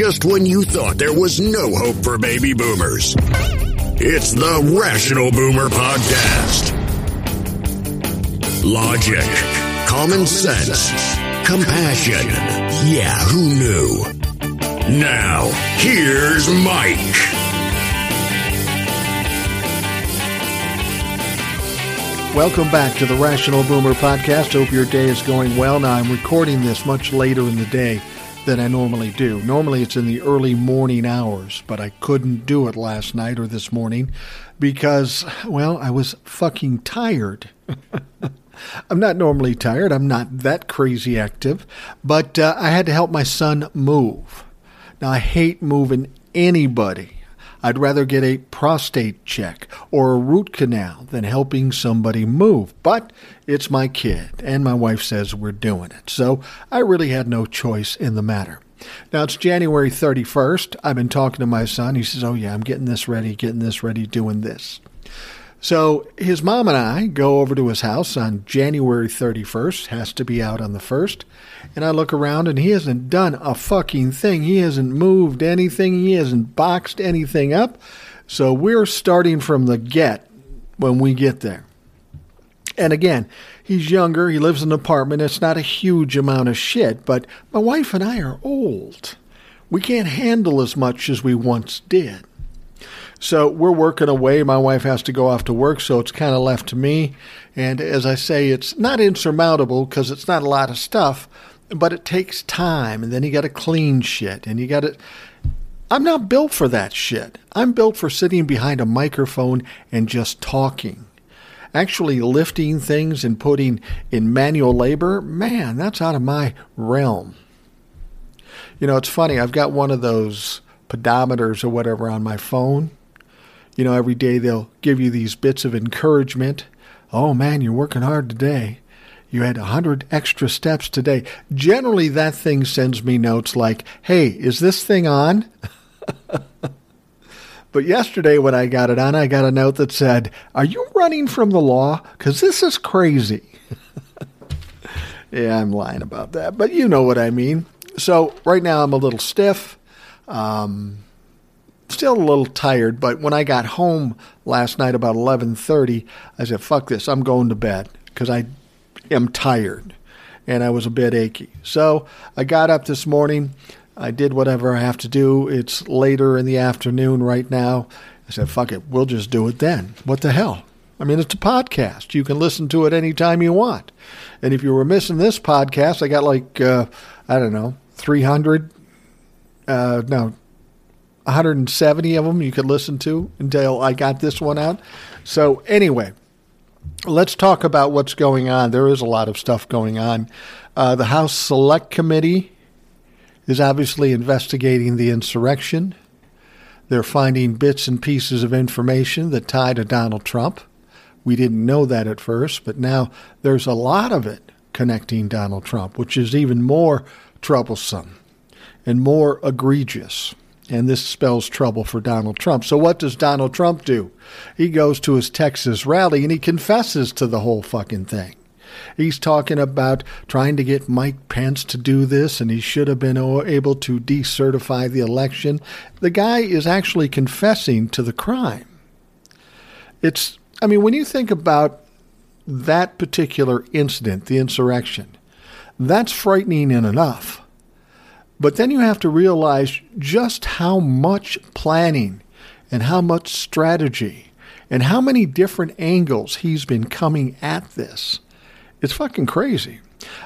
just when you thought there was no hope for baby boomers. It's the Rational Boomer Podcast. Logic, common sense, compassion. Yeah, who knew? Now, here's Mike. Welcome back to the Rational Boomer Podcast. Hope your day is going well. Now, I'm recording this much later in the day than I normally do. Normally, it's in the early morning hours, but I couldn't do it last night or this morning because, well, I was fucking tired. I'm not normally tired. I'm not that crazy active, but uh, I had to help my son move. Now, I hate moving anybody. I'd rather get a prostate check or a root canal than helping somebody move. But it's my kid, and my wife says we're doing it. So I really had no choice in the matter. Now it's January 31st. I've been talking to my son. He says, Oh, yeah, I'm getting this ready, getting this ready, doing this. So his mom and I go over to his house on January 31st, has to be out on the 1st. And I look around and he hasn't done a fucking thing. He hasn't moved anything, he hasn't boxed anything up. So we're starting from the get when we get there. And again, he's younger, he lives in an apartment, it's not a huge amount of shit, but my wife and I are old. We can't handle as much as we once did. So we're working away. My wife has to go off to work, so it's kind of left to me. And as I say, it's not insurmountable because it's not a lot of stuff, but it takes time. And then you got to clean shit, and you got to. I'm not built for that shit. I'm built for sitting behind a microphone and just talking. Actually, lifting things and putting in manual labor, man, that's out of my realm. You know, it's funny. I've got one of those pedometers or whatever on my phone you know, every day they'll give you these bits of encouragement. Oh man, you're working hard today. You had a 100 extra steps today. Generally, that thing sends me notes like, hey, is this thing on? but yesterday, when I got it on, I got a note that said, Are you running from the law? Because this is crazy. yeah, I'm lying about that, but you know what I mean. So, right now, I'm a little stiff. Um, still a little tired, but when I got home last night about 11:30, I said, "Fuck this, I'm going to bed because I am tired." And I was a bit achy. So, I got up this morning. I did whatever I have to do. It's later in the afternoon right now. I said, "Fuck it, we'll just do it then." What the hell? I mean, it's a podcast. You can listen to it anytime you want. And if you were missing this podcast, I got like uh, I don't know, 300 uh, no, 170 of them you could listen to until I got this one out. So, anyway, let's talk about what's going on. There is a lot of stuff going on. Uh, the House Select Committee is obviously investigating the insurrection. They're finding bits and pieces of information that tie to Donald Trump. We didn't know that at first, but now there's a lot of it connecting Donald Trump, which is even more troublesome and more egregious. And this spells trouble for Donald Trump. So, what does Donald Trump do? He goes to his Texas rally and he confesses to the whole fucking thing. He's talking about trying to get Mike Pence to do this, and he should have been able to decertify the election. The guy is actually confessing to the crime. It's, I mean, when you think about that particular incident, the insurrection, that's frightening in enough. But then you have to realize just how much planning and how much strategy and how many different angles he's been coming at this. It's fucking crazy.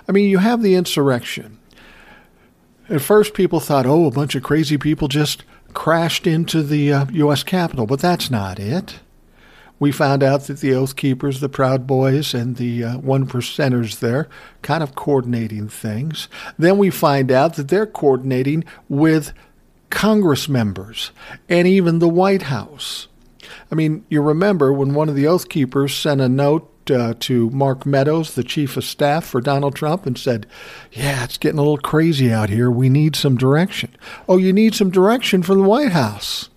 I mean, you have the insurrection. At first, people thought, oh, a bunch of crazy people just crashed into the uh, U.S. Capitol, but that's not it we found out that the Oath Keepers, the Proud Boys, and the uh, One Percenters there kind of coordinating things. Then we find out that they're coordinating with Congress members and even the White House. I mean, you remember when one of the Oath Keepers sent a note uh, to Mark Meadows, the chief of staff for Donald Trump, and said, Yeah, it's getting a little crazy out here. We need some direction. Oh, you need some direction from the White House.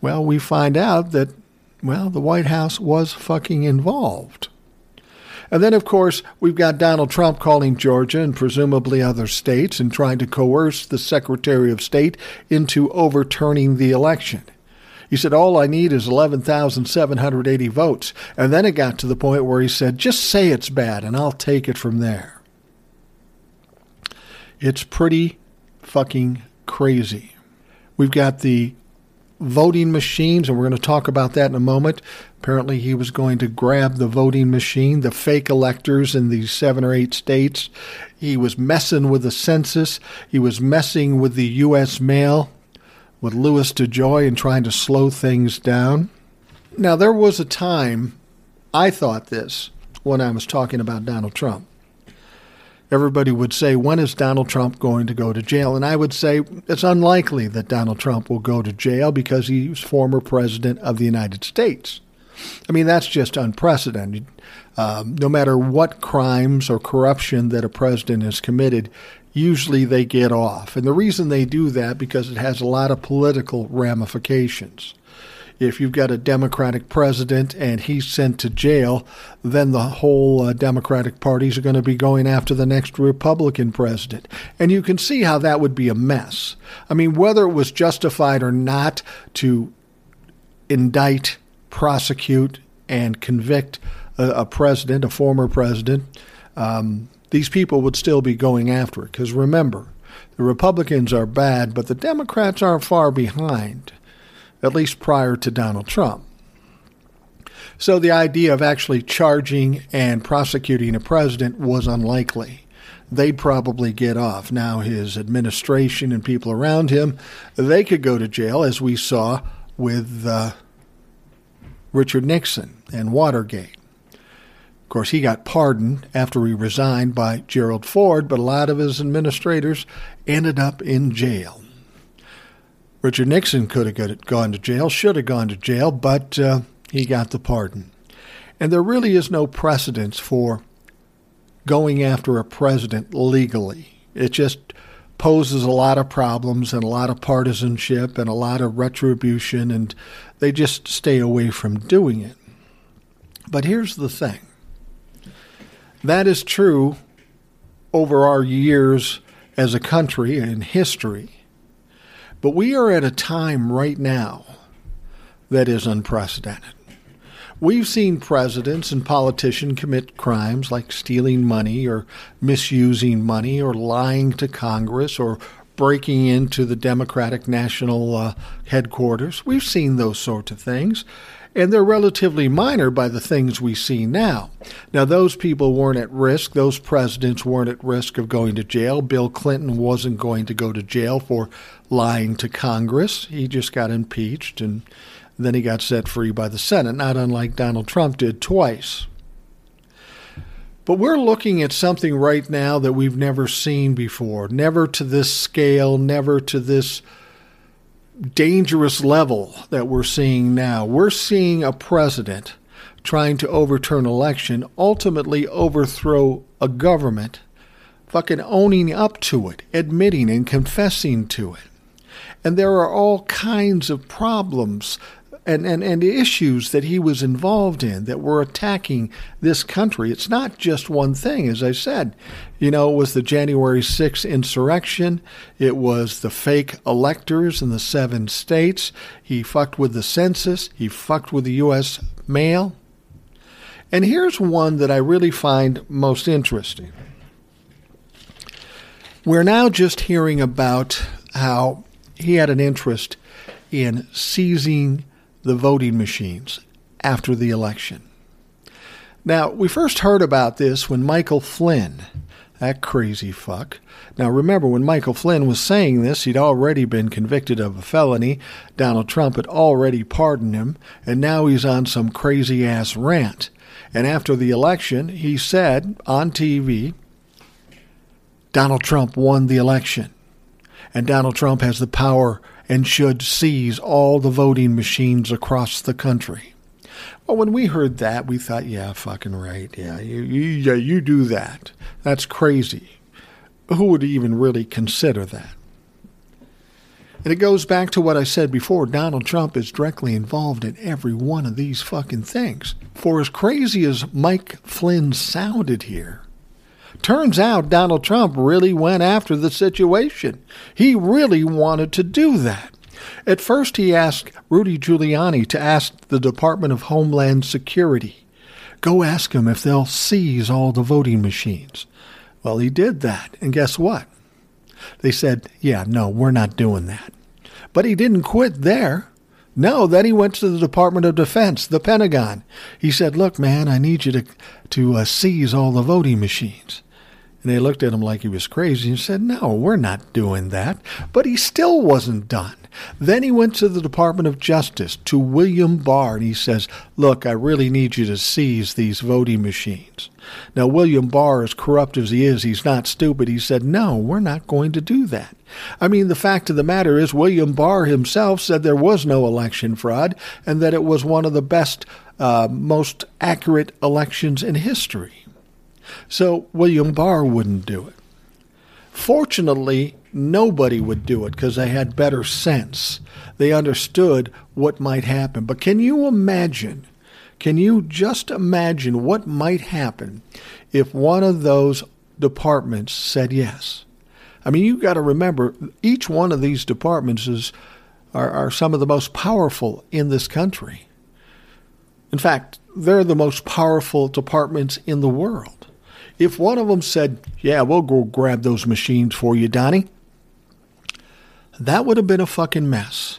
Well, we find out that well, the White House was fucking involved. And then, of course, we've got Donald Trump calling Georgia and presumably other states and trying to coerce the Secretary of State into overturning the election. He said, All I need is 11,780 votes. And then it got to the point where he said, Just say it's bad and I'll take it from there. It's pretty fucking crazy. We've got the voting machines, and we're going to talk about that in a moment. Apparently, he was going to grab the voting machine, the fake electors in these seven or eight states. He was messing with the census. He was messing with the U.S. mail with Louis DeJoy and trying to slow things down. Now, there was a time I thought this when I was talking about Donald Trump. Everybody would say, When is Donald Trump going to go to jail? And I would say, It's unlikely that Donald Trump will go to jail because he's former president of the United States. I mean, that's just unprecedented. Um, no matter what crimes or corruption that a president has committed, usually they get off. And the reason they do that because it has a lot of political ramifications. If you've got a Democratic president and he's sent to jail, then the whole uh, Democratic parties are going to be going after the next Republican president. And you can see how that would be a mess. I mean, whether it was justified or not to indict, prosecute, and convict a, a president, a former president, um, these people would still be going after it. Because remember, the Republicans are bad, but the Democrats aren't far behind, at least prior to Donald Trump. So the idea of actually charging and prosecuting a president was unlikely. They'd probably get off. Now, his administration and people around him, they could go to jail, as we saw with uh, Richard Nixon and Watergate. Of course, he got pardoned after he resigned by Gerald Ford, but a lot of his administrators ended up in jail. Richard Nixon could have gone to jail, should have gone to jail, but uh, he got the pardon. And there really is no precedence for going after a president legally. It just poses a lot of problems and a lot of partisanship and a lot of retribution, and they just stay away from doing it. But here's the thing that is true over our years as a country and history. But we are at a time right now that is unprecedented. We've seen presidents and politicians commit crimes like stealing money or misusing money or lying to Congress or breaking into the Democratic National uh, headquarters. We've seen those sorts of things and they're relatively minor by the things we see now. Now, those people weren't at risk. Those presidents weren't at risk of going to jail. Bill Clinton wasn't going to go to jail for lying to Congress. He just got impeached and then he got set free by the Senate, not unlike Donald Trump did twice. But we're looking at something right now that we've never seen before, never to this scale, never to this dangerous level that we're seeing now. We're seeing a president trying to overturn election, ultimately overthrow a government, fucking owning up to it, admitting and confessing to it. And there are all kinds of problems and, and, and issues that he was involved in that were attacking this country. It's not just one thing, as I said. You know, it was the January 6th insurrection, it was the fake electors in the seven states. He fucked with the census, he fucked with the U.S. mail. And here's one that I really find most interesting. We're now just hearing about how he had an interest in seizing the voting machines after the election. Now, we first heard about this when Michael Flynn, that crazy fuck. Now, remember, when Michael Flynn was saying this, he'd already been convicted of a felony. Donald Trump had already pardoned him, and now he's on some crazy ass rant. And after the election, he said on TV, Donald Trump won the election. And Donald Trump has the power and should seize all the voting machines across the country. Well, when we heard that, we thought, yeah, fucking right. Yeah, you, you, yeah, you do that. That's crazy. Who would even really consider that? And it goes back to what I said before Donald Trump is directly involved in every one of these fucking things. For as crazy as Mike Flynn sounded here, turns out Donald Trump really went after the situation. He really wanted to do that. At first, he asked Rudy Giuliani to ask the Department of Homeland Security go ask them if they'll seize all the voting machines. Well, he did that. And guess what? They said, yeah, no, we're not doing that. But he didn't quit there. No, then he went to the Department of Defense, the Pentagon. He said, look, man, I need you to, to uh, seize all the voting machines. And they looked at him like he was crazy and said, No, we're not doing that. But he still wasn't done. Then he went to the Department of Justice, to William Barr, and he says, Look, I really need you to seize these voting machines. Now, William Barr, as corrupt as he is, he's not stupid. He said, No, we're not going to do that. I mean, the fact of the matter is, William Barr himself said there was no election fraud and that it was one of the best, uh, most accurate elections in history. So William Barr wouldn't do it. Fortunately, nobody would do it because they had better sense. They understood what might happen. But can you imagine? Can you just imagine what might happen if one of those departments said yes? I mean, you've got to remember, each one of these departments is, are, are some of the most powerful in this country. In fact, they're the most powerful departments in the world. If one of them said, Yeah, we'll go grab those machines for you, Donnie, that would have been a fucking mess.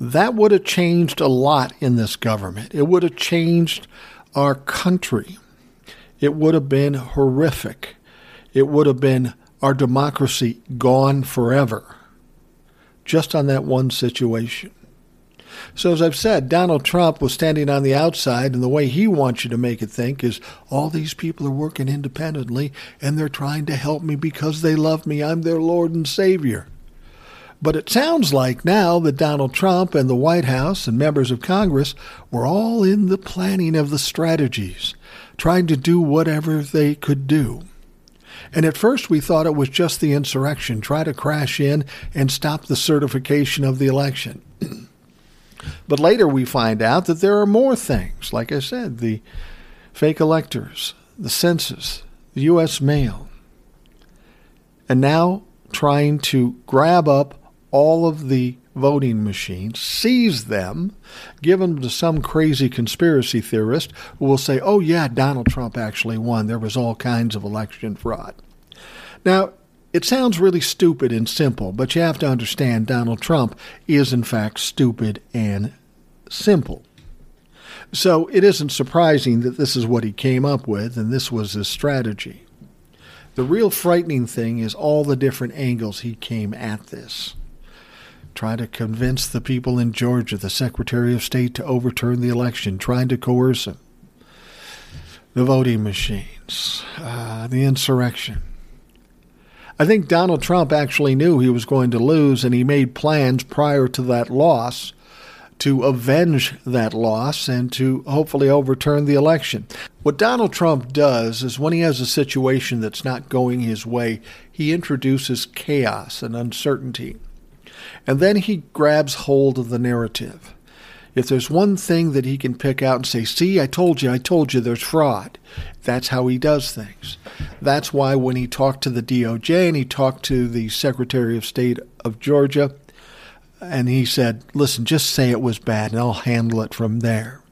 That would have changed a lot in this government. It would have changed our country. It would have been horrific. It would have been our democracy gone forever just on that one situation. So, as I've said, Donald Trump was standing on the outside, and the way he wants you to make it think is all these people are working independently and they're trying to help me because they love me. I'm their Lord and Savior. But it sounds like now that Donald Trump and the White House and members of Congress were all in the planning of the strategies, trying to do whatever they could do. And at first we thought it was just the insurrection, try to crash in and stop the certification of the election. But later we find out that there are more things. Like I said, the fake electors, the census, the U.S. mail. And now trying to grab up all of the voting machines, seize them, give them to some crazy conspiracy theorist who will say, oh, yeah, Donald Trump actually won. There was all kinds of election fraud. Now, it sounds really stupid and simple, but you have to understand Donald Trump is, in fact, stupid and simple. So it isn't surprising that this is what he came up with and this was his strategy. The real frightening thing is all the different angles he came at this. Trying to convince the people in Georgia, the Secretary of State, to overturn the election, trying to coerce him. The voting machines, uh, the insurrection. I think Donald Trump actually knew he was going to lose, and he made plans prior to that loss to avenge that loss and to hopefully overturn the election. What Donald Trump does is when he has a situation that's not going his way, he introduces chaos and uncertainty. And then he grabs hold of the narrative. If there's one thing that he can pick out and say, see, I told you, I told you there's fraud, that's how he does things. That's why when he talked to the DOJ and he talked to the Secretary of State of Georgia, and he said, Listen, just say it was bad and I'll handle it from there.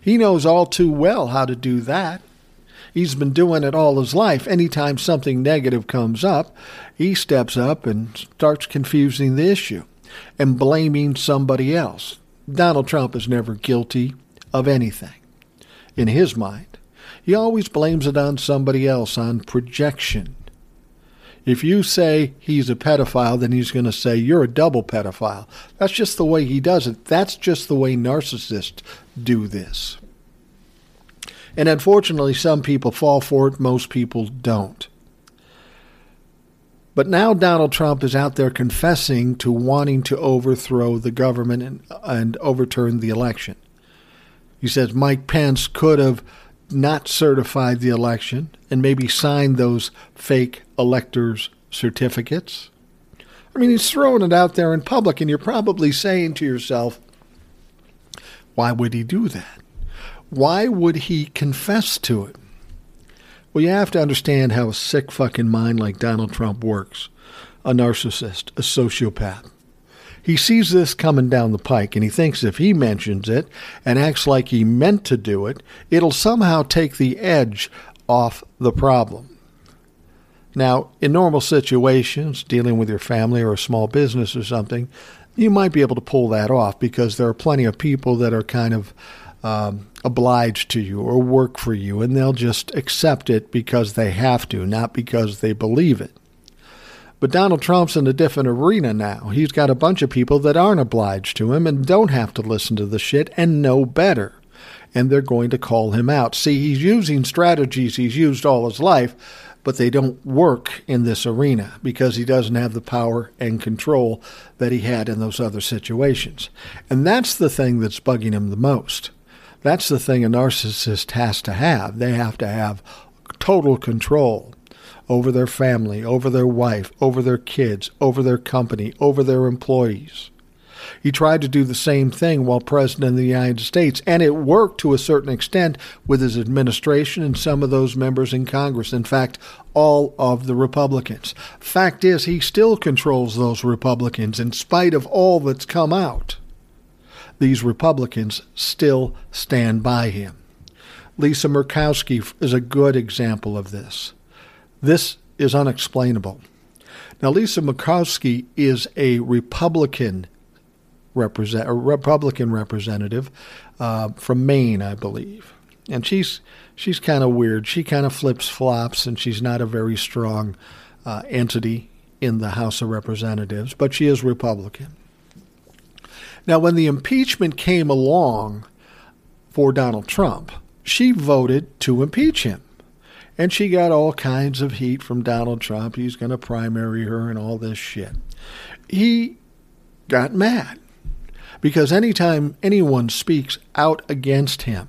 He knows all too well how to do that. He's been doing it all his life. Anytime something negative comes up, he steps up and starts confusing the issue and blaming somebody else. Donald Trump is never guilty of anything in his mind. He always blames it on somebody else, on projection. If you say he's a pedophile, then he's going to say you're a double pedophile. That's just the way he does it. That's just the way narcissists do this. And unfortunately, some people fall for it, most people don't. But now Donald Trump is out there confessing to wanting to overthrow the government and, and overturn the election. He says Mike Pence could have not certified the election and maybe signed those fake electors' certificates. I mean, he's throwing it out there in public, and you're probably saying to yourself, why would he do that? Why would he confess to it? Well, you have to understand how a sick fucking mind like Donald Trump works a narcissist, a sociopath. He sees this coming down the pike and he thinks if he mentions it and acts like he meant to do it, it'll somehow take the edge off the problem. Now, in normal situations, dealing with your family or a small business or something, you might be able to pull that off because there are plenty of people that are kind of um, obliged to you or work for you, and they'll just accept it because they have to, not because they believe it. But Donald Trump's in a different arena now. He's got a bunch of people that aren't obliged to him and don't have to listen to the shit and know better. And they're going to call him out. See, he's using strategies he's used all his life but they don't work in this arena because he doesn't have the power and control that he had in those other situations. And that's the thing that's bugging him the most. That's the thing a narcissist has to have. They have to have total control over their family, over their wife, over their kids, over their company, over their employees. He tried to do the same thing while president of the United States, and it worked to a certain extent with his administration and some of those members in Congress. In fact, all of the Republicans. Fact is, he still controls those Republicans in spite of all that's come out. These Republicans still stand by him. Lisa Murkowski is a good example of this. This is unexplainable. Now, Lisa Murkowski is a Republican represent a Republican representative uh, from Maine, I believe, and she's she's kind of weird. She kind of flips flops, and she's not a very strong uh, entity in the House of Representatives, but she is Republican. Now, when the impeachment came along for Donald Trump, she voted to impeach him. And she got all kinds of heat from Donald Trump. He's going to primary her and all this shit. He got mad because anytime anyone speaks out against him,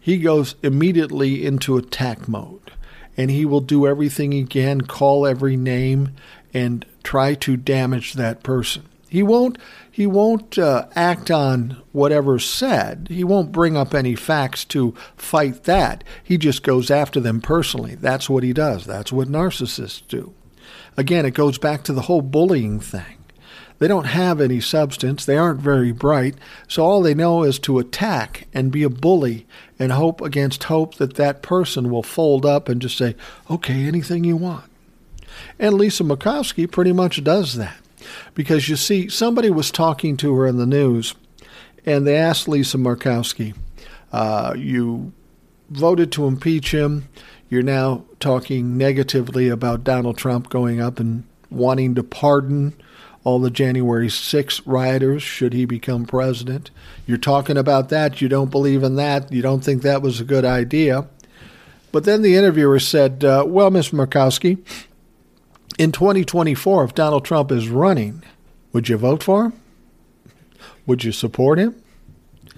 he goes immediately into attack mode and he will do everything he can, call every name, and try to damage that person. He won't. He won't uh, act on whatever's said. He won't bring up any facts to fight that. He just goes after them personally. That's what he does. That's what narcissists do. Again, it goes back to the whole bullying thing. They don't have any substance. They aren't very bright. So all they know is to attack and be a bully and hope against hope that that person will fold up and just say, okay, anything you want. And Lisa Murkowski pretty much does that. Because you see, somebody was talking to her in the news and they asked Lisa Murkowski, uh, you voted to impeach him. You're now talking negatively about Donald Trump going up and wanting to pardon all the January 6 rioters should he become president. You're talking about that. You don't believe in that. You don't think that was a good idea. But then the interviewer said, uh, Well, Ms. Murkowski, in 2024, if Donald Trump is running, would you vote for him? Would you support him? You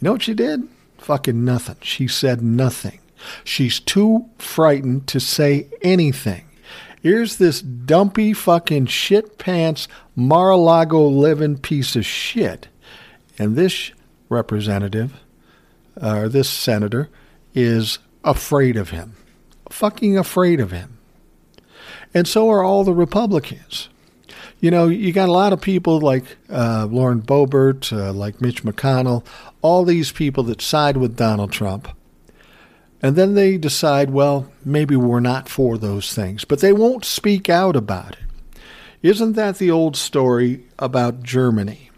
know what she did? Fucking nothing. She said nothing. She's too frightened to say anything. Here's this dumpy fucking shit pants Mar-a-Lago living piece of shit. And this representative, or uh, this senator, is afraid of him. Fucking afraid of him. And so are all the Republicans. You know, you got a lot of people like uh, Lauren Boebert, uh, like Mitch McConnell, all these people that side with Donald Trump and then they decide, well, maybe we're not for those things, but they won't speak out about it. Isn't that the old story about Germany?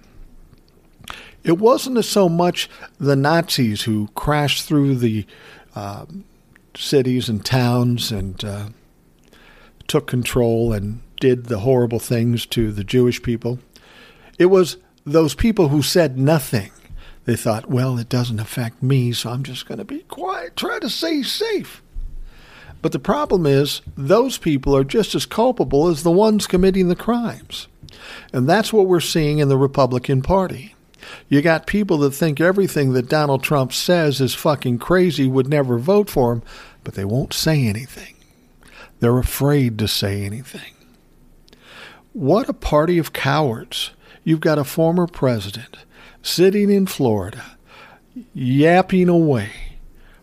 It wasn't so much the Nazis who crashed through the uh, cities and towns and uh, took control and did the horrible things to the Jewish people. It was those people who said nothing they thought, well, it doesn't affect me, so I'm just going to be quiet, try to stay safe. But the problem is, those people are just as culpable as the ones committing the crimes. And that's what we're seeing in the Republican Party. You got people that think everything that Donald Trump says is fucking crazy, would never vote for him, but they won't say anything. They're afraid to say anything. What a party of cowards. You've got a former president sitting in Florida, yapping away,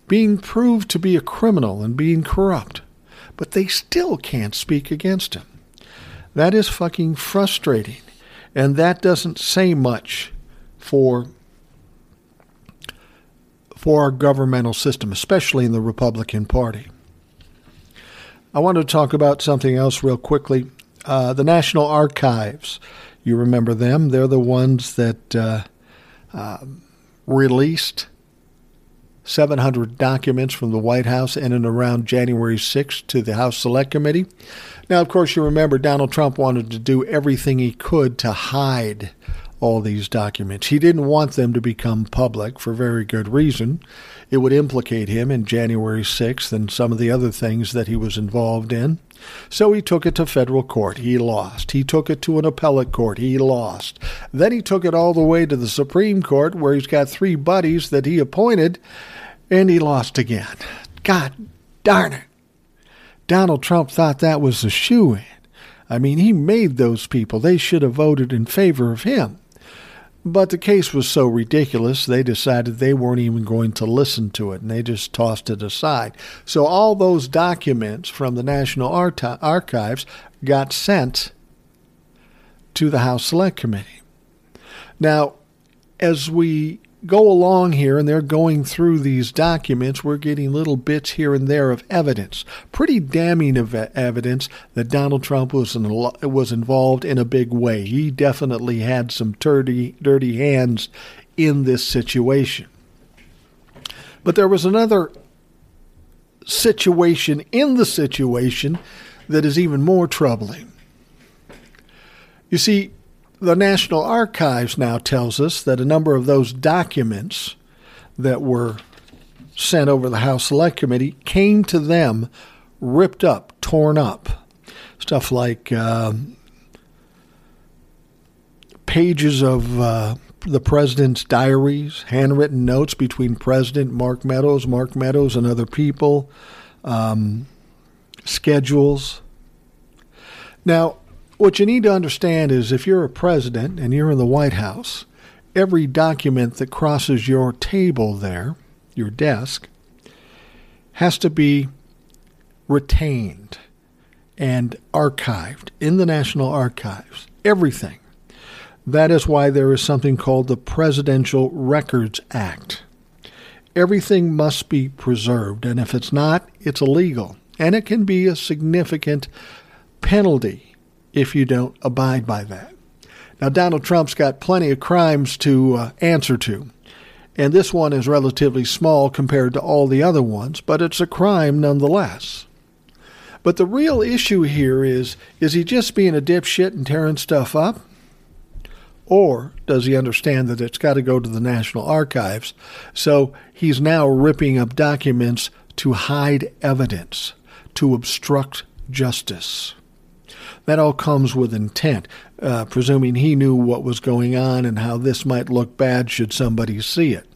being proved to be a criminal and being corrupt, but they still can't speak against him. That is fucking frustrating. And that doesn't say much for for our governmental system, especially in the Republican Party. I want to talk about something else real quickly. Uh, the National Archives, you remember them? They're the ones that uh, uh, released 700 documents from the White House in and around January 6th to the House Select Committee. Now, of course, you remember Donald Trump wanted to do everything he could to hide all these documents. He didn't want them to become public for very good reason. It would implicate him in January 6th and some of the other things that he was involved in. So he took it to federal court. He lost. He took it to an appellate court. He lost. Then he took it all the way to the Supreme Court, where he's got three buddies that he appointed, and he lost again. God darn it. Donald Trump thought that was a shoe in. I mean, he made those people. They should have voted in favor of him. But the case was so ridiculous, they decided they weren't even going to listen to it, and they just tossed it aside. So all those documents from the National Archives got sent to the House Select Committee. Now, as we go along here and they're going through these documents, we're getting little bits here and there of evidence, pretty damning of evidence that Donald Trump was in, was involved in a big way. He definitely had some dirty dirty hands in this situation. But there was another situation in the situation that is even more troubling. You see, the National Archives now tells us that a number of those documents that were sent over the House Select Committee came to them ripped up, torn up. Stuff like uh, pages of uh, the president's diaries, handwritten notes between President Mark Meadows, Mark Meadows, and other people, um, schedules. Now, what you need to understand is if you're a president and you're in the White House, every document that crosses your table there, your desk, has to be retained and archived in the National Archives. Everything. That is why there is something called the Presidential Records Act. Everything must be preserved, and if it's not, it's illegal. And it can be a significant penalty if you don't abide by that. Now, Donald Trump's got plenty of crimes to uh, answer to, and this one is relatively small compared to all the other ones, but it's a crime nonetheless. But the real issue here is is he just being a dipshit and tearing stuff up? Or does he understand that it's got to go to the National Archives? So he's now ripping up documents to hide evidence, to obstruct justice. That all comes with intent, uh, presuming he knew what was going on and how this might look bad should somebody see it.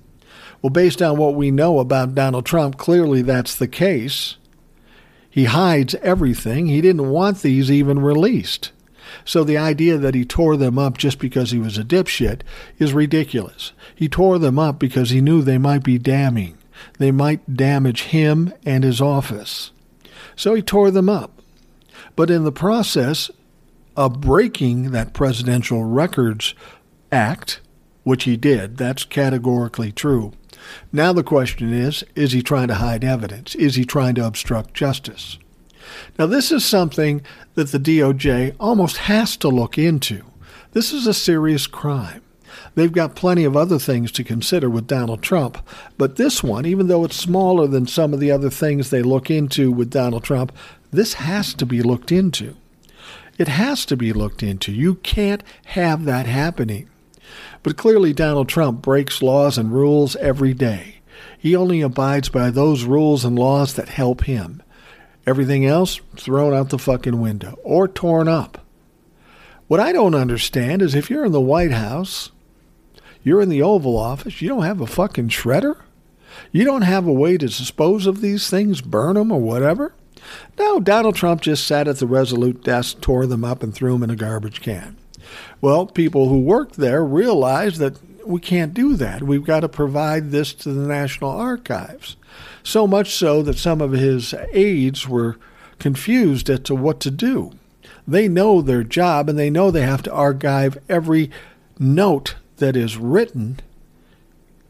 Well, based on what we know about Donald Trump, clearly that's the case. He hides everything. He didn't want these even released. So the idea that he tore them up just because he was a dipshit is ridiculous. He tore them up because he knew they might be damning. They might damage him and his office. So he tore them up. But in the process of breaking that Presidential Records Act, which he did, that's categorically true. Now the question is is he trying to hide evidence? Is he trying to obstruct justice? Now, this is something that the DOJ almost has to look into. This is a serious crime. They've got plenty of other things to consider with Donald Trump, but this one, even though it's smaller than some of the other things they look into with Donald Trump, this has to be looked into. It has to be looked into. You can't have that happening. But clearly, Donald Trump breaks laws and rules every day. He only abides by those rules and laws that help him. Everything else thrown out the fucking window or torn up. What I don't understand is if you're in the White House, you're in the Oval Office, you don't have a fucking shredder? You don't have a way to dispose of these things, burn them or whatever? No, Donald Trump just sat at the Resolute desk, tore them up, and threw them in a garbage can. Well, people who worked there realized that we can't do that. We've got to provide this to the National Archives. So much so that some of his aides were confused as to what to do. They know their job and they know they have to archive every note that is written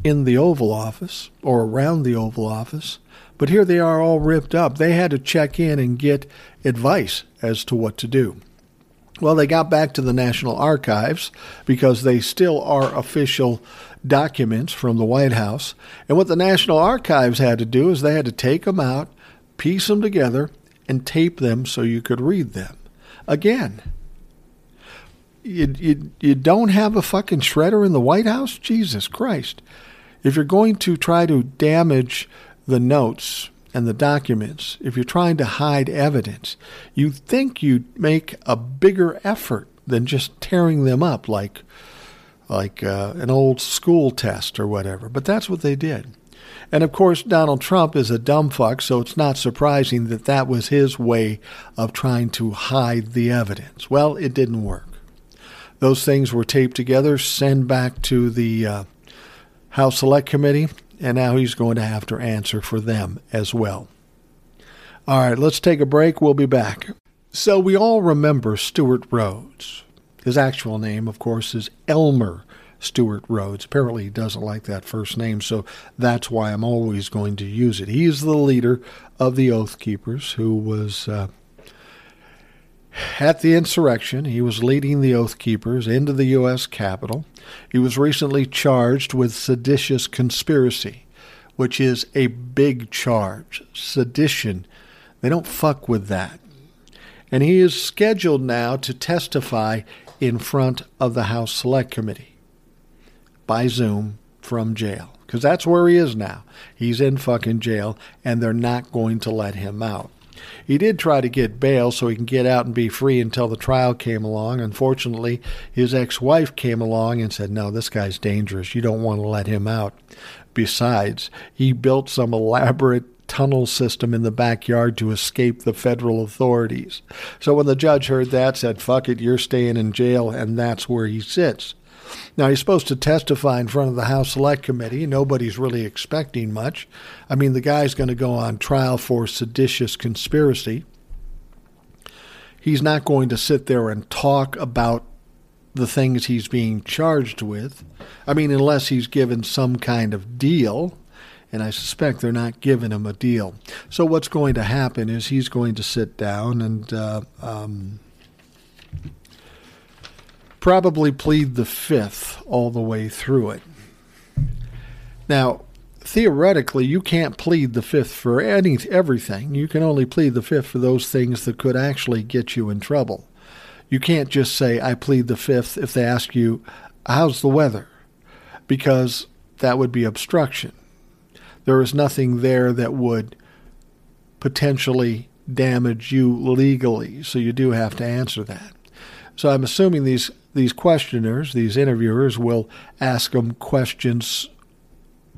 in the Oval Office or around the Oval Office. But here they are all ripped up. They had to check in and get advice as to what to do. Well, they got back to the National Archives because they still are official documents from the White House. And what the National Archives had to do is they had to take them out, piece them together, and tape them so you could read them. Again, you, you, you don't have a fucking shredder in the White House? Jesus Christ. If you're going to try to damage the notes and the documents, if you're trying to hide evidence, you think you'd make a bigger effort than just tearing them up like like uh, an old school test or whatever. But that's what they did. And of course, Donald Trump is a dumb fuck, so it's not surprising that that was his way of trying to hide the evidence. Well, it didn't work. Those things were taped together, sent back to the uh, House Select Committee, and now he's going to have to answer for them as well. All right, let's take a break. We'll be back. So, we all remember Stewart Rhodes. His actual name, of course, is Elmer Stewart Rhodes. Apparently, he doesn't like that first name, so that's why I'm always going to use it. He is the leader of the Oath Keepers, who was uh, at the insurrection. He was leading the Oath Keepers into the U.S. Capitol. He was recently charged with seditious conspiracy, which is a big charge. Sedition, they don't fuck with that. And he is scheduled now to testify in front of the House Select Committee by Zoom from jail. Because that's where he is now. He's in fucking jail, and they're not going to let him out. He did try to get bail so he can get out and be free until the trial came along. Unfortunately, his ex wife came along and said, No, this guy's dangerous. You don't want to let him out. Besides, he built some elaborate tunnel system in the backyard to escape the federal authorities. So when the judge heard that, said, Fuck it, you're staying in jail, and that's where he sits. Now, he's supposed to testify in front of the House Select Committee. Nobody's really expecting much. I mean, the guy's going to go on trial for seditious conspiracy. He's not going to sit there and talk about the things he's being charged with. I mean, unless he's given some kind of deal, and I suspect they're not giving him a deal. So, what's going to happen is he's going to sit down and uh, um, probably plead the fifth all the way through it. Now, theoretically, you can't plead the fifth for any everything. You can only plead the fifth for those things that could actually get you in trouble. You can't just say, I plead the fifth if they ask you, How's the weather? Because that would be obstruction. There is nothing there that would potentially damage you legally, so you do have to answer that. So I'm assuming these these questioners, these interviewers, will ask them questions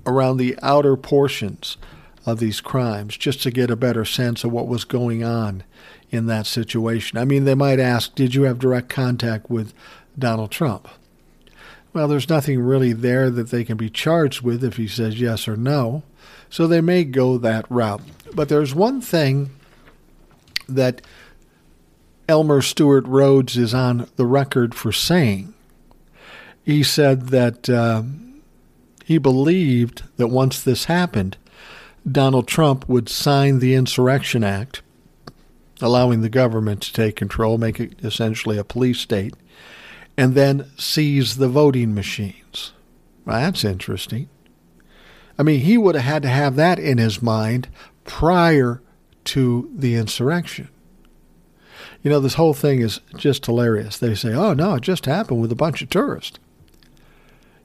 around the outer portions of these crimes just to get a better sense of what was going on in that situation. I mean, they might ask, Did you have direct contact with Donald Trump? Well, there's nothing really there that they can be charged with if he says yes or no. So they may go that route. But there's one thing that Elmer Stewart Rhodes is on the record for saying. He said that uh, he believed that once this happened, Donald Trump would sign the Insurrection Act, allowing the government to take control, make it essentially a police state, and then seize the voting machines. Well, that's interesting. I mean, he would have had to have that in his mind prior to the insurrection. You know, this whole thing is just hilarious. They say, oh, no, it just happened with a bunch of tourists.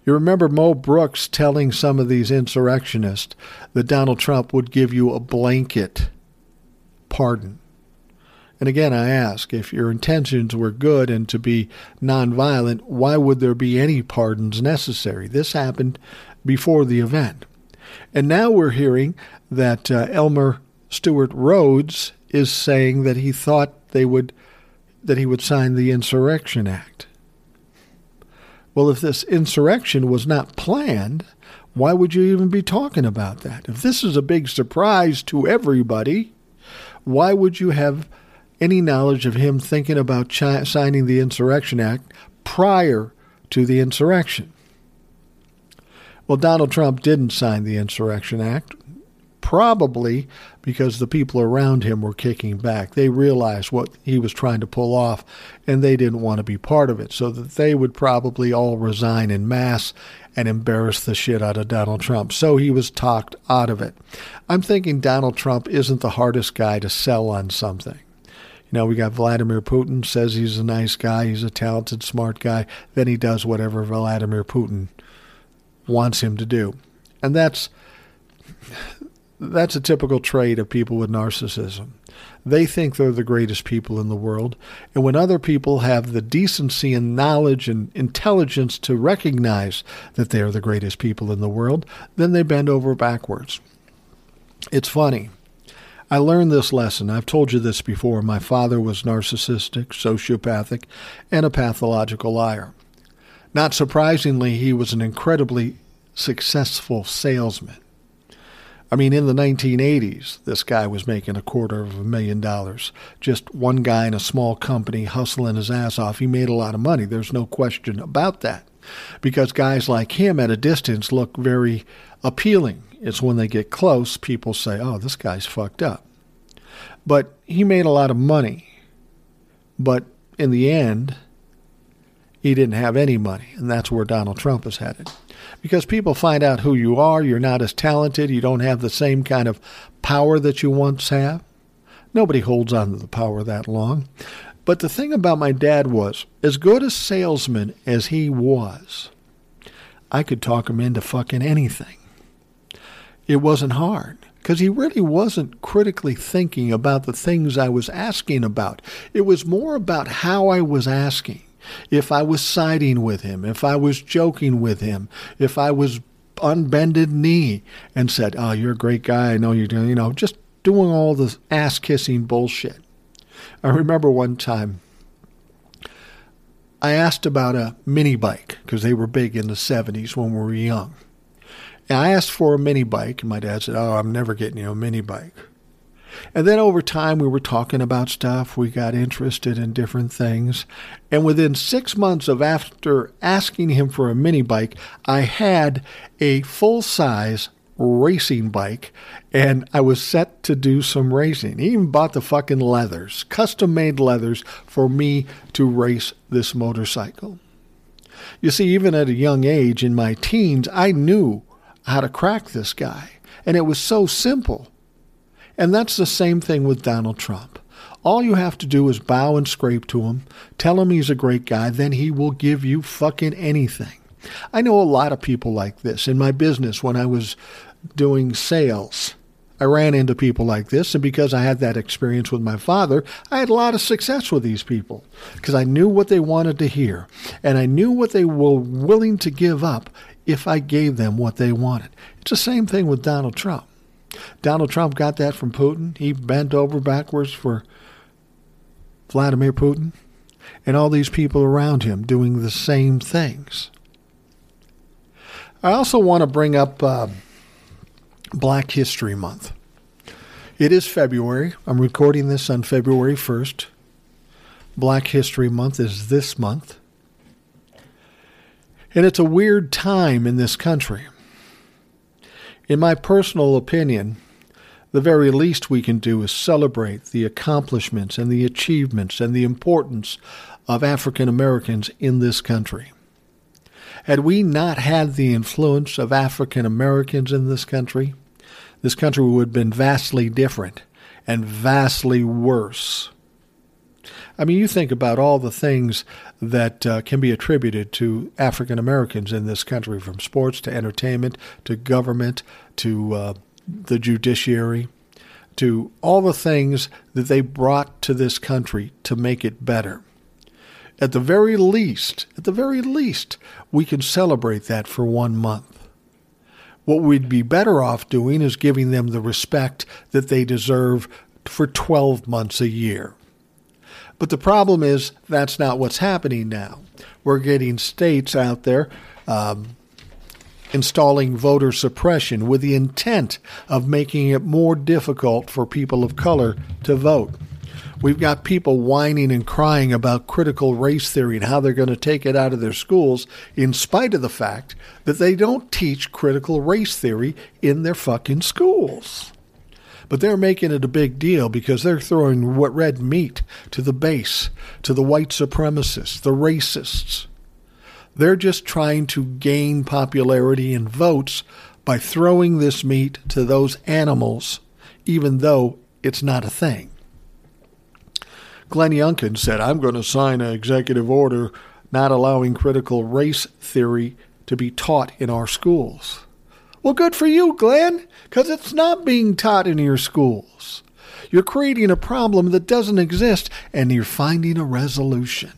You remember Mo Brooks telling some of these insurrectionists that Donald Trump would give you a blanket pardon. And again, I ask if your intentions were good and to be nonviolent, why would there be any pardons necessary? This happened before the event. And now we're hearing that uh, Elmer Stewart Rhodes is saying that he thought they would that he would sign the Insurrection Act. Well, if this insurrection was not planned, why would you even be talking about that? If this is a big surprise to everybody, why would you have any knowledge of him thinking about chi- signing the Insurrection Act prior to the insurrection? Well, Donald Trump didn't sign the Insurrection Act, probably because the people around him were kicking back. They realized what he was trying to pull off, and they didn't want to be part of it, so that they would probably all resign in mass and embarrass the shit out of Donald Trump. So he was talked out of it. I'm thinking Donald Trump isn't the hardest guy to sell on something. You know, we got Vladimir Putin says he's a nice guy, he's a talented, smart guy. Then he does whatever Vladimir Putin wants him to do. And that's that's a typical trait of people with narcissism. They think they're the greatest people in the world, and when other people have the decency and knowledge and intelligence to recognize that they are the greatest people in the world, then they bend over backwards. It's funny. I learned this lesson. I've told you this before. My father was narcissistic, sociopathic, and a pathological liar. Not surprisingly, he was an incredibly successful salesman. I mean, in the 1980s, this guy was making a quarter of a million dollars. Just one guy in a small company hustling his ass off. He made a lot of money. There's no question about that. Because guys like him at a distance look very appealing. It's when they get close, people say, oh, this guy's fucked up. But he made a lot of money. But in the end, he didn't have any money. And that's where Donald Trump is headed because people find out who you are. You're not as talented. You don't have the same kind of power that you once have. Nobody holds on to the power that long. But the thing about my dad was, as good a salesman as he was, I could talk him into fucking anything. It wasn't hard because he really wasn't critically thinking about the things I was asking about. It was more about how I was asking if I was siding with him, if I was joking with him, if I was on bended knee and said, "Oh, you're a great guy. I know you're doing," you know, just doing all the ass kissing bullshit. I remember one time I asked about a mini bike because they were big in the 70s when we were young. And I asked for a mini bike, and my dad said, "Oh, I'm never getting you a mini bike." And then over time, we were talking about stuff. We got interested in different things. And within six months of after asking him for a mini bike, I had a full size racing bike and I was set to do some racing. He even bought the fucking leathers, custom made leathers for me to race this motorcycle. You see, even at a young age in my teens, I knew how to crack this guy. And it was so simple. And that's the same thing with Donald Trump. All you have to do is bow and scrape to him, tell him he's a great guy, then he will give you fucking anything. I know a lot of people like this. In my business, when I was doing sales, I ran into people like this, and because I had that experience with my father, I had a lot of success with these people because I knew what they wanted to hear, and I knew what they were willing to give up if I gave them what they wanted. It's the same thing with Donald Trump. Donald Trump got that from Putin. He bent over backwards for Vladimir Putin and all these people around him doing the same things. I also want to bring up uh, Black History Month. It is February. I'm recording this on February 1st. Black History Month is this month. And it's a weird time in this country. In my personal opinion, the very least we can do is celebrate the accomplishments and the achievements and the importance of African Americans in this country. Had we not had the influence of African Americans in this country, this country would have been vastly different and vastly worse. I mean, you think about all the things that uh, can be attributed to African Americans in this country, from sports to entertainment to government to uh, the judiciary to all the things that they brought to this country to make it better. At the very least, at the very least, we can celebrate that for one month. What we'd be better off doing is giving them the respect that they deserve for 12 months a year. But the problem is that's not what's happening now. We're getting states out there um, installing voter suppression with the intent of making it more difficult for people of color to vote. We've got people whining and crying about critical race theory and how they're going to take it out of their schools, in spite of the fact that they don't teach critical race theory in their fucking schools. But they're making it a big deal because they're throwing what red meat to the base, to the white supremacists, the racists. They're just trying to gain popularity and votes by throwing this meat to those animals, even though it's not a thing. Glenn Youngkin said, I'm going to sign an executive order not allowing critical race theory to be taught in our schools. Well, good for you, Glenn, because it's not being taught in your schools. You're creating a problem that doesn't exist and you're finding a resolution.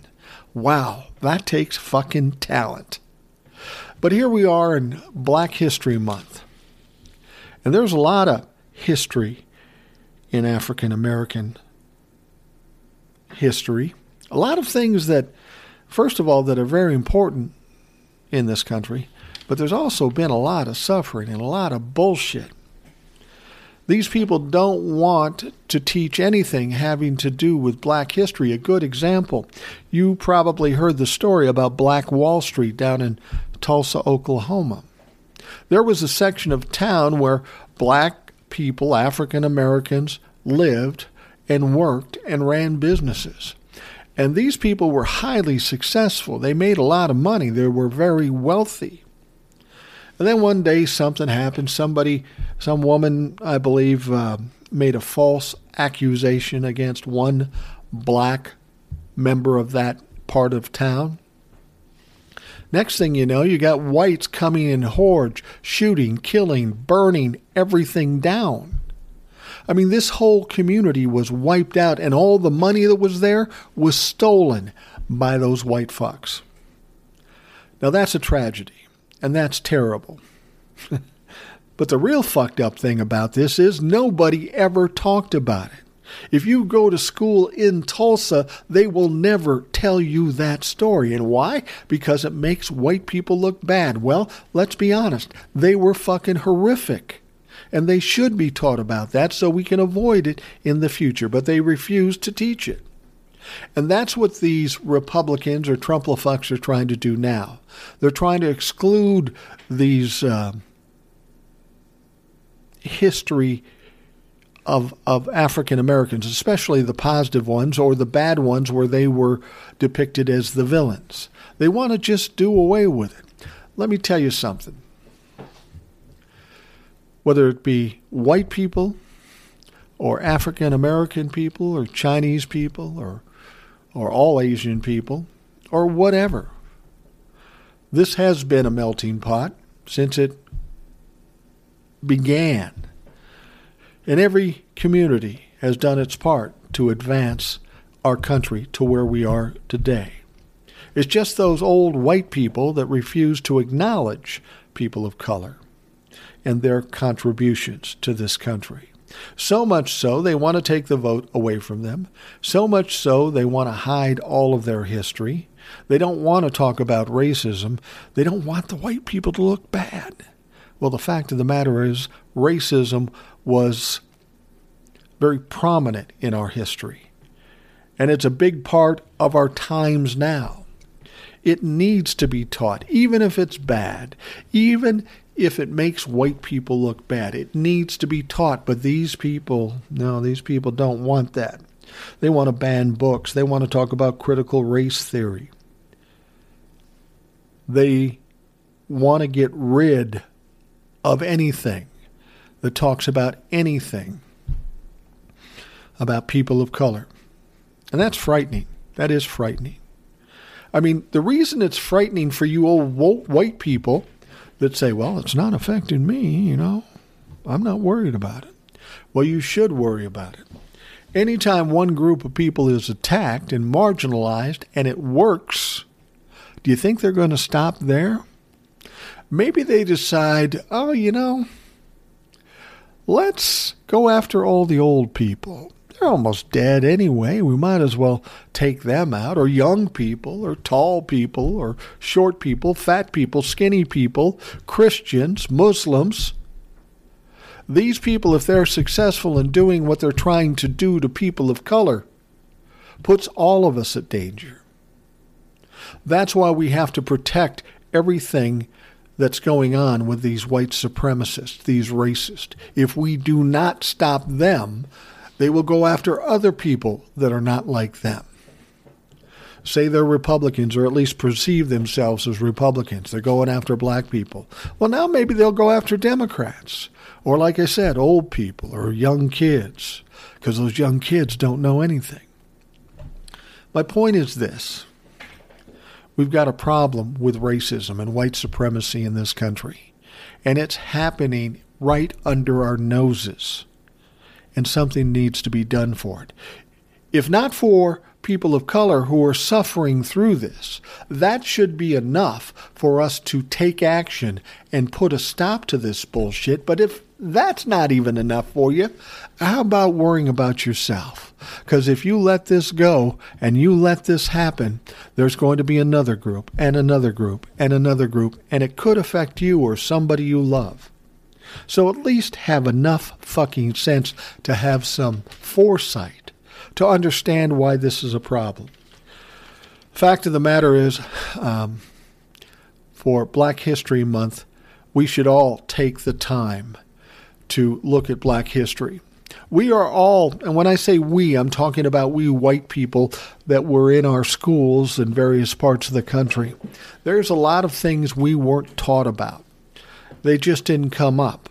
Wow, that takes fucking talent. But here we are in Black History Month. And there's a lot of history in African American history. A lot of things that, first of all, that are very important in this country, but there's also been a lot of suffering and a lot of bullshit. These people don't want to teach anything having to do with black history. A good example, you probably heard the story about Black Wall Street down in Tulsa, Oklahoma. There was a section of town where black people, African Americans, lived and worked and ran businesses. And these people were highly successful. They made a lot of money. They were very wealthy. And then one day something happened. Somebody, some woman, I believe, uh, made a false accusation against one black member of that part of town. Next thing you know, you got whites coming in hordes, shooting, killing, burning everything down. I mean, this whole community was wiped out, and all the money that was there was stolen by those white fucks. Now, that's a tragedy, and that's terrible. but the real fucked up thing about this is nobody ever talked about it. If you go to school in Tulsa, they will never tell you that story. And why? Because it makes white people look bad. Well, let's be honest, they were fucking horrific and they should be taught about that so we can avoid it in the future, but they refuse to teach it. And that's what these Republicans or Trumplafucks are trying to do now. They're trying to exclude these uh, history of of African Americans, especially the positive ones or the bad ones where they were depicted as the villains. They want to just do away with it. Let me tell you something whether it be white people or African American people or Chinese people or or all Asian people or whatever. This has been a melting pot since it began. And every community has done its part to advance our country to where we are today. It's just those old white people that refuse to acknowledge people of color and their contributions to this country. So much so, they want to take the vote away from them. So much so, they want to hide all of their history. They don't want to talk about racism. They don't want the white people to look bad. Well, the fact of the matter is, racism was very prominent in our history. And it's a big part of our times now. It needs to be taught, even if it's bad, even if it makes white people look bad. It needs to be taught, but these people, no, these people don't want that. They want to ban books. They want to talk about critical race theory. They want to get rid of anything that talks about anything about people of color. And that's frightening. That is frightening. I mean, the reason it's frightening for you old white people that say, well, it's not affecting me, you know, I'm not worried about it. Well, you should worry about it. Anytime one group of people is attacked and marginalized and it works, do you think they're going to stop there? maybe they decide, oh, you know, let's go after all the old people. They're almost dead anyway. We might as well take them out, or young people, or tall people, or short people, fat people, skinny people, Christians, Muslims. These people, if they're successful in doing what they're trying to do to people of color, puts all of us at danger. That's why we have to protect everything that's going on with these white supremacists, these racists. If we do not stop them, they will go after other people that are not like them. Say they're Republicans or at least perceive themselves as Republicans. They're going after black people. Well, now maybe they'll go after Democrats or, like I said, old people or young kids because those young kids don't know anything. My point is this we've got a problem with racism and white supremacy in this country, and it's happening right under our noses and something needs to be done for it. If not for people of color who are suffering through this, that should be enough for us to take action and put a stop to this bullshit. But if that's not even enough for you, how about worrying about yourself? Because if you let this go and you let this happen, there's going to be another group and another group and another group, and it could affect you or somebody you love. So at least have enough fucking sense to have some foresight to understand why this is a problem. Fact of the matter is, um, for Black History Month, we should all take the time to look at black history. We are all, and when I say we, I'm talking about we white people that were in our schools in various parts of the country. There's a lot of things we weren't taught about. They just didn't come up.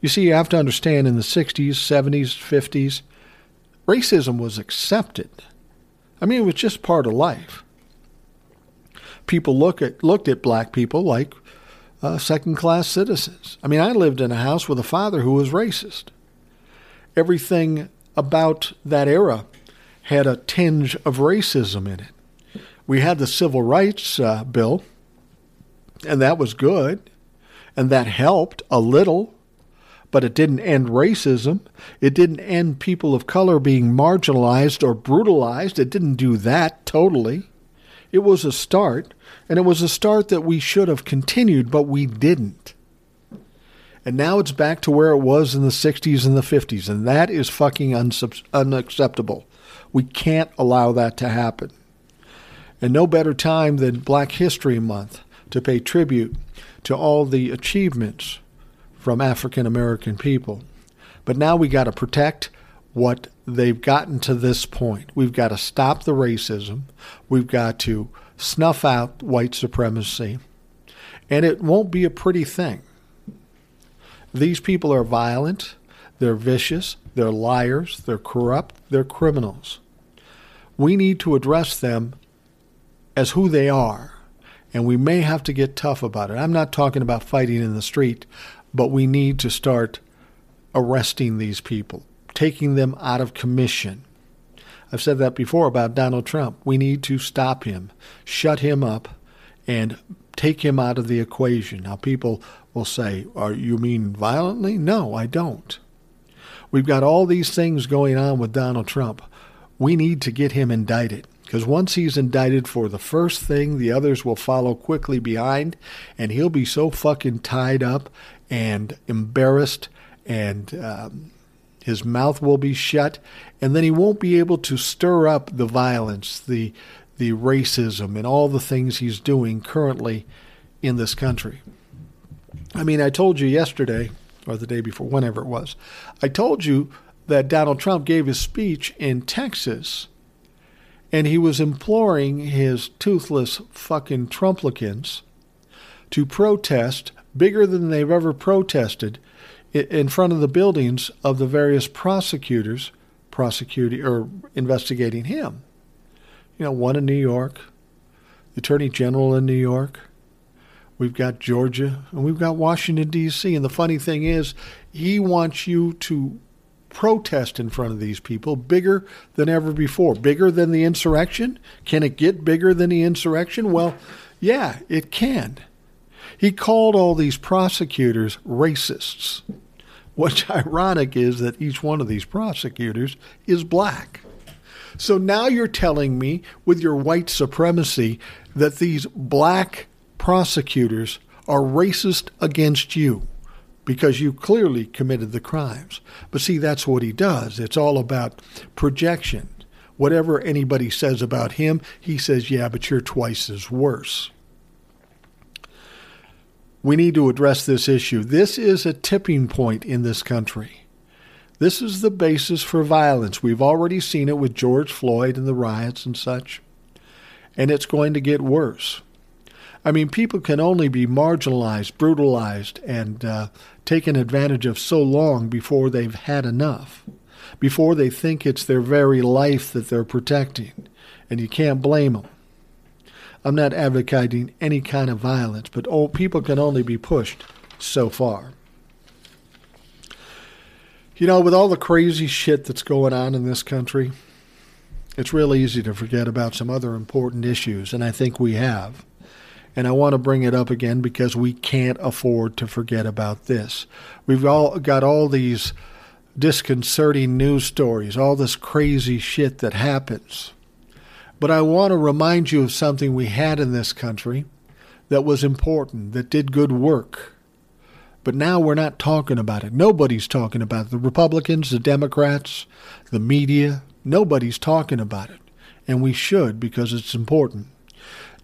You see, you have to understand in the 60s, 70s, 50s, racism was accepted. I mean, it was just part of life. People look at looked at black people like uh, second class citizens. I mean, I lived in a house with a father who was racist. Everything about that era had a tinge of racism in it. We had the Civil Rights uh, Bill, and that was good and that helped a little, but it didn't end racism. It didn't end people of color being marginalized or brutalized. It didn't do that totally. It was a start, and it was a start that we should have continued, but we didn't. And now it's back to where it was in the 60s and the 50s, and that is fucking unacceptable. We can't allow that to happen. And no better time than Black History Month to pay tribute to all the achievements from African American people. But now we got to protect what they've gotten to this point. We've got to stop the racism. We've got to snuff out white supremacy. And it won't be a pretty thing. These people are violent, they're vicious, they're liars, they're corrupt, they're criminals. We need to address them as who they are and we may have to get tough about it. I'm not talking about fighting in the street, but we need to start arresting these people, taking them out of commission. I've said that before about Donald Trump. We need to stop him, shut him up, and take him out of the equation. Now, people will say, Are you mean violently? No, I don't. We've got all these things going on with Donald Trump. We need to get him indicted. Because once he's indicted for the first thing, the others will follow quickly behind, and he'll be so fucking tied up and embarrassed, and um, his mouth will be shut, and then he won't be able to stir up the violence, the the racism, and all the things he's doing currently in this country. I mean, I told you yesterday, or the day before, whenever it was, I told you that Donald Trump gave his speech in Texas and he was imploring his toothless fucking Trumplicans to protest bigger than they've ever protested in front of the buildings of the various prosecutors prosecuting or investigating him. You know, one in New York, the Attorney General in New York. We've got Georgia and we've got Washington D.C. And the funny thing is, he wants you to protest in front of these people bigger than ever before. Bigger than the insurrection? Can it get bigger than the insurrection? Well, yeah, it can. He called all these prosecutors racists. What's ironic is that each one of these prosecutors is black. So now you're telling me, with your white supremacy, that these black prosecutors are racist against you because you clearly committed the crimes. But see, that's what he does. It's all about projection. Whatever anybody says about him, he says, yeah, but you're twice as worse. We need to address this issue. This is a tipping point in this country. This is the basis for violence. We've already seen it with George Floyd and the riots and such. And it's going to get worse. I mean, people can only be marginalized, brutalized, and uh, taken advantage of so long before they've had enough, before they think it's their very life that they're protecting. And you can't blame them. I'm not advocating any kind of violence, but oh, people can only be pushed so far. You know, with all the crazy shit that's going on in this country, it's real easy to forget about some other important issues, and I think we have. And I want to bring it up again because we can't afford to forget about this. We've all got all these disconcerting news stories, all this crazy shit that happens. But I want to remind you of something we had in this country that was important, that did good work but now we're not talking about it. Nobody's talking about it. The Republicans, the Democrats, the media, nobody's talking about it. And we should because it's important.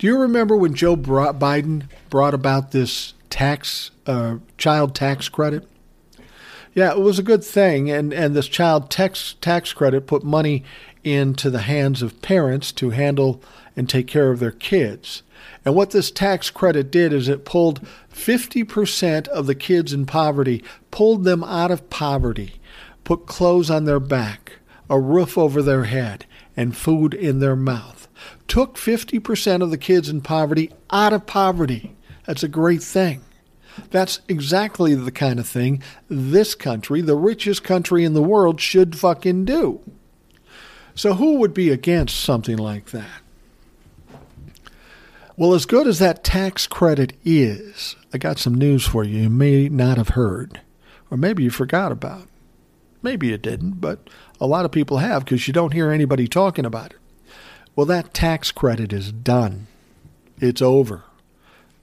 Do you remember when Joe Biden brought about this tax, uh, child tax credit? Yeah, it was a good thing, and, and this child tax tax credit put money into the hands of parents to handle and take care of their kids. And what this tax credit did is it pulled 50% of the kids in poverty, pulled them out of poverty, put clothes on their back, a roof over their head, and food in their mouth. Took 50% of the kids in poverty out of poverty. That's a great thing. That's exactly the kind of thing this country, the richest country in the world, should fucking do. So, who would be against something like that? Well, as good as that tax credit is, I got some news for you you may not have heard, or maybe you forgot about. Maybe you didn't, but a lot of people have because you don't hear anybody talking about it. Well, that tax credit is done. It's over.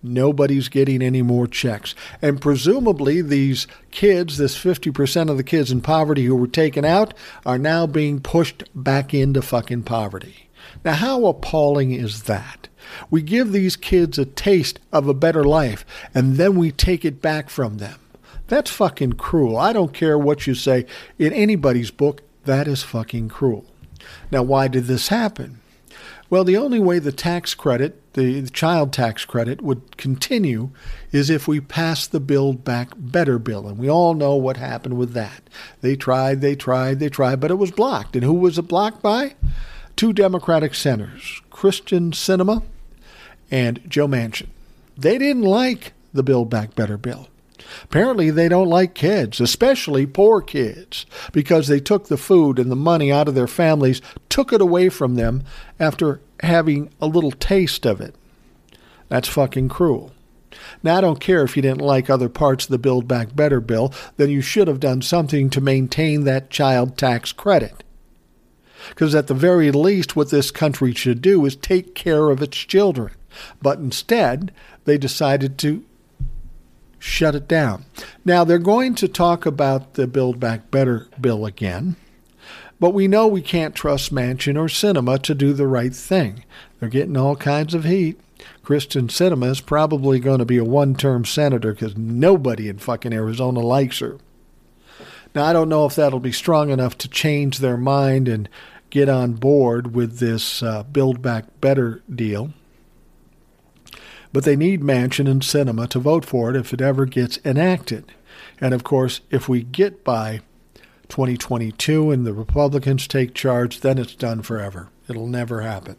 Nobody's getting any more checks. And presumably, these kids, this 50% of the kids in poverty who were taken out, are now being pushed back into fucking poverty. Now, how appalling is that? We give these kids a taste of a better life, and then we take it back from them. That's fucking cruel. I don't care what you say in anybody's book, that is fucking cruel. Now, why did this happen? Well, the only way the tax credit, the, the child tax credit, would continue is if we pass the Build Back Better bill. And we all know what happened with that. They tried, they tried, they tried, but it was blocked. And who was it blocked by? Two Democratic senators, Kyrsten Sinema and Joe Manchin. They didn't like the Build Back Better bill. Apparently, they don't like kids, especially poor kids, because they took the food and the money out of their families, took it away from them after having a little taste of it. That's fucking cruel. Now, I don't care if you didn't like other parts of the Build Back Better bill, then you should have done something to maintain that child tax credit. Because at the very least, what this country should do is take care of its children. But instead, they decided to shut it down. Now, they're going to talk about the Build Back Better bill again, but we know we can't trust Manchin or Sinema to do the right thing. They're getting all kinds of heat. Kyrsten Sinema is probably going to be a one term senator because nobody in fucking Arizona likes her. Now, I don't know if that'll be strong enough to change their mind and get on board with this uh, Build Back Better deal. But they need Manchin and Sinema to vote for it if it ever gets enacted. And of course, if we get by 2022 and the Republicans take charge, then it's done forever. It'll never happen.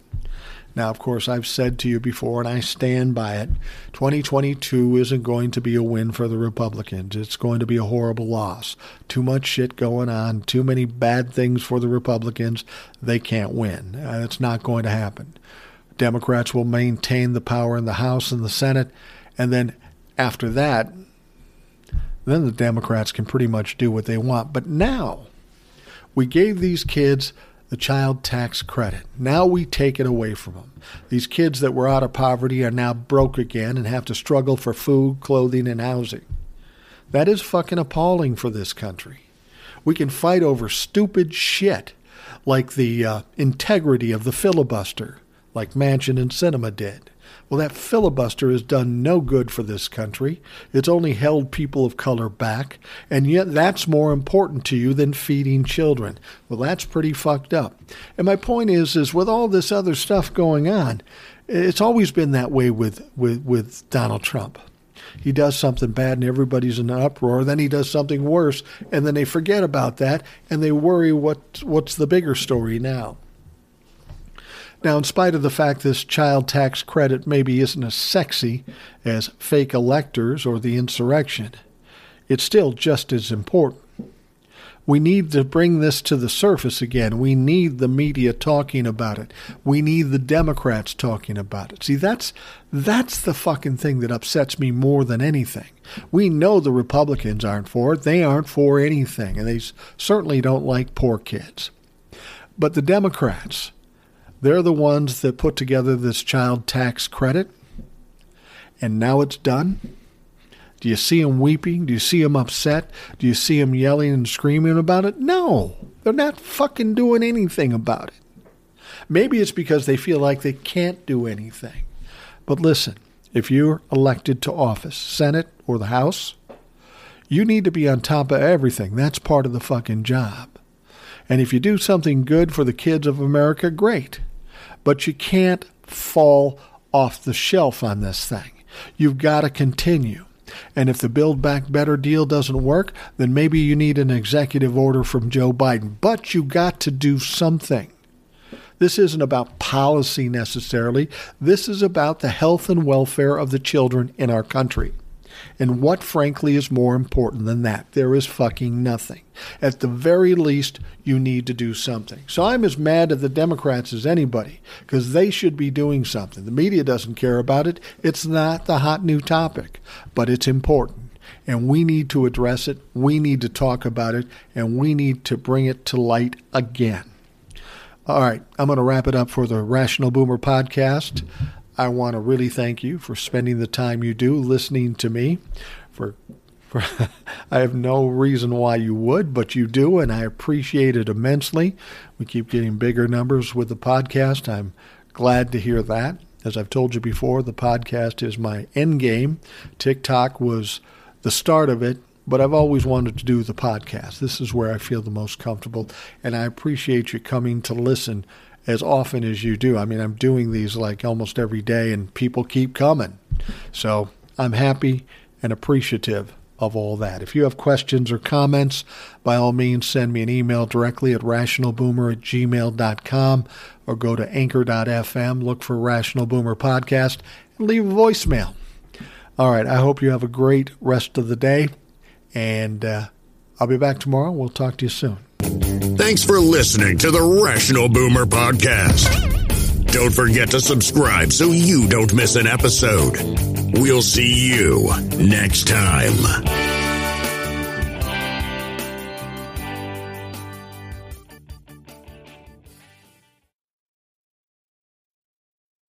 Now, of course, I've said to you before, and I stand by it 2022 isn't going to be a win for the Republicans. It's going to be a horrible loss. Too much shit going on, too many bad things for the Republicans. They can't win. Uh, it's not going to happen. Democrats will maintain the power in the House and the Senate, and then after that, then the Democrats can pretty much do what they want. But now, we gave these kids the child tax credit. Now we take it away from them. These kids that were out of poverty are now broke again and have to struggle for food, clothing, and housing. That is fucking appalling for this country. We can fight over stupid shit like the uh, integrity of the filibuster, like Manchin and Sinema did. Well, that filibuster has done no good for this country. It's only held people of color back, and yet that's more important to you than feeding children. Well, that's pretty fucked up. And my point is, is with all this other stuff going on, it's always been that way with, with, with Donald Trump. He does something bad and everybody's in an uproar. Then he does something worse, and then they forget about that and they worry what what's the bigger story now. Now, in spite of the fact this child tax credit maybe isn't as sexy as fake electors or the insurrection, it's still just as important. We need to bring this to the surface again. We need the media talking about it. We need the Democrats talking about it. See, that's that's the fucking thing that upsets me more than anything. We know the Republicans aren't for it. They aren't for anything, and they certainly don't like poor kids. But the Democrats, they're the ones that put together this child tax credit, and now it's done. Do you see them weeping? Do you see them upset? Do you see them yelling and screaming about it? No, they're not fucking doing anything about it. Maybe it's because they feel like they can't do anything. But listen, if you're elected to office, Senate or the House, you need to be on top of everything. That's part of the fucking job. And if you do something good for the kids of America, great. But you can't fall off the shelf on this thing. You've got to continue. And if the Build Back Better deal doesn't work, then maybe you need an executive order from Joe Biden. But you got to do something. This isn't about policy necessarily. This is about the health and welfare of the children in our country. And what, frankly, is more important than that? There is fucking nothing. At the very least, you need to do something. So I'm as mad at the Democrats as anybody because they should be doing something. The media doesn't care about it. It's not the hot new topic, but it's important. And we need to address it. We need to talk about it. And we need to bring it to light again. All right, I'm going to wrap it up for the Rational Boomer podcast. I want to really thank you for spending the time you do listening to me. For, for I have no reason why you would, but you do, and I appreciate it immensely. We keep getting bigger numbers with the podcast. I'm glad to hear that. As I've told you before, the podcast is my end game. TikTok was the start of it, but I've always wanted to do the podcast. This is where I feel the most comfortable, and I appreciate you coming to listen as often as you do. I mean, I'm doing these like almost every day, and people keep coming. So I'm happy and appreciative of all that. If you have questions or comments, by all means, send me an email directly at rationalboomer at gmail.com or go to anchor.fm, look for Rational Boomer Podcast, and leave a voicemail. All right, I hope you have a great rest of the day, and uh, I'll be back tomorrow. We'll talk to you soon. Thanks for listening to the Rational Boomer Podcast. Don't forget to subscribe so you don't miss an episode. We'll see you next time.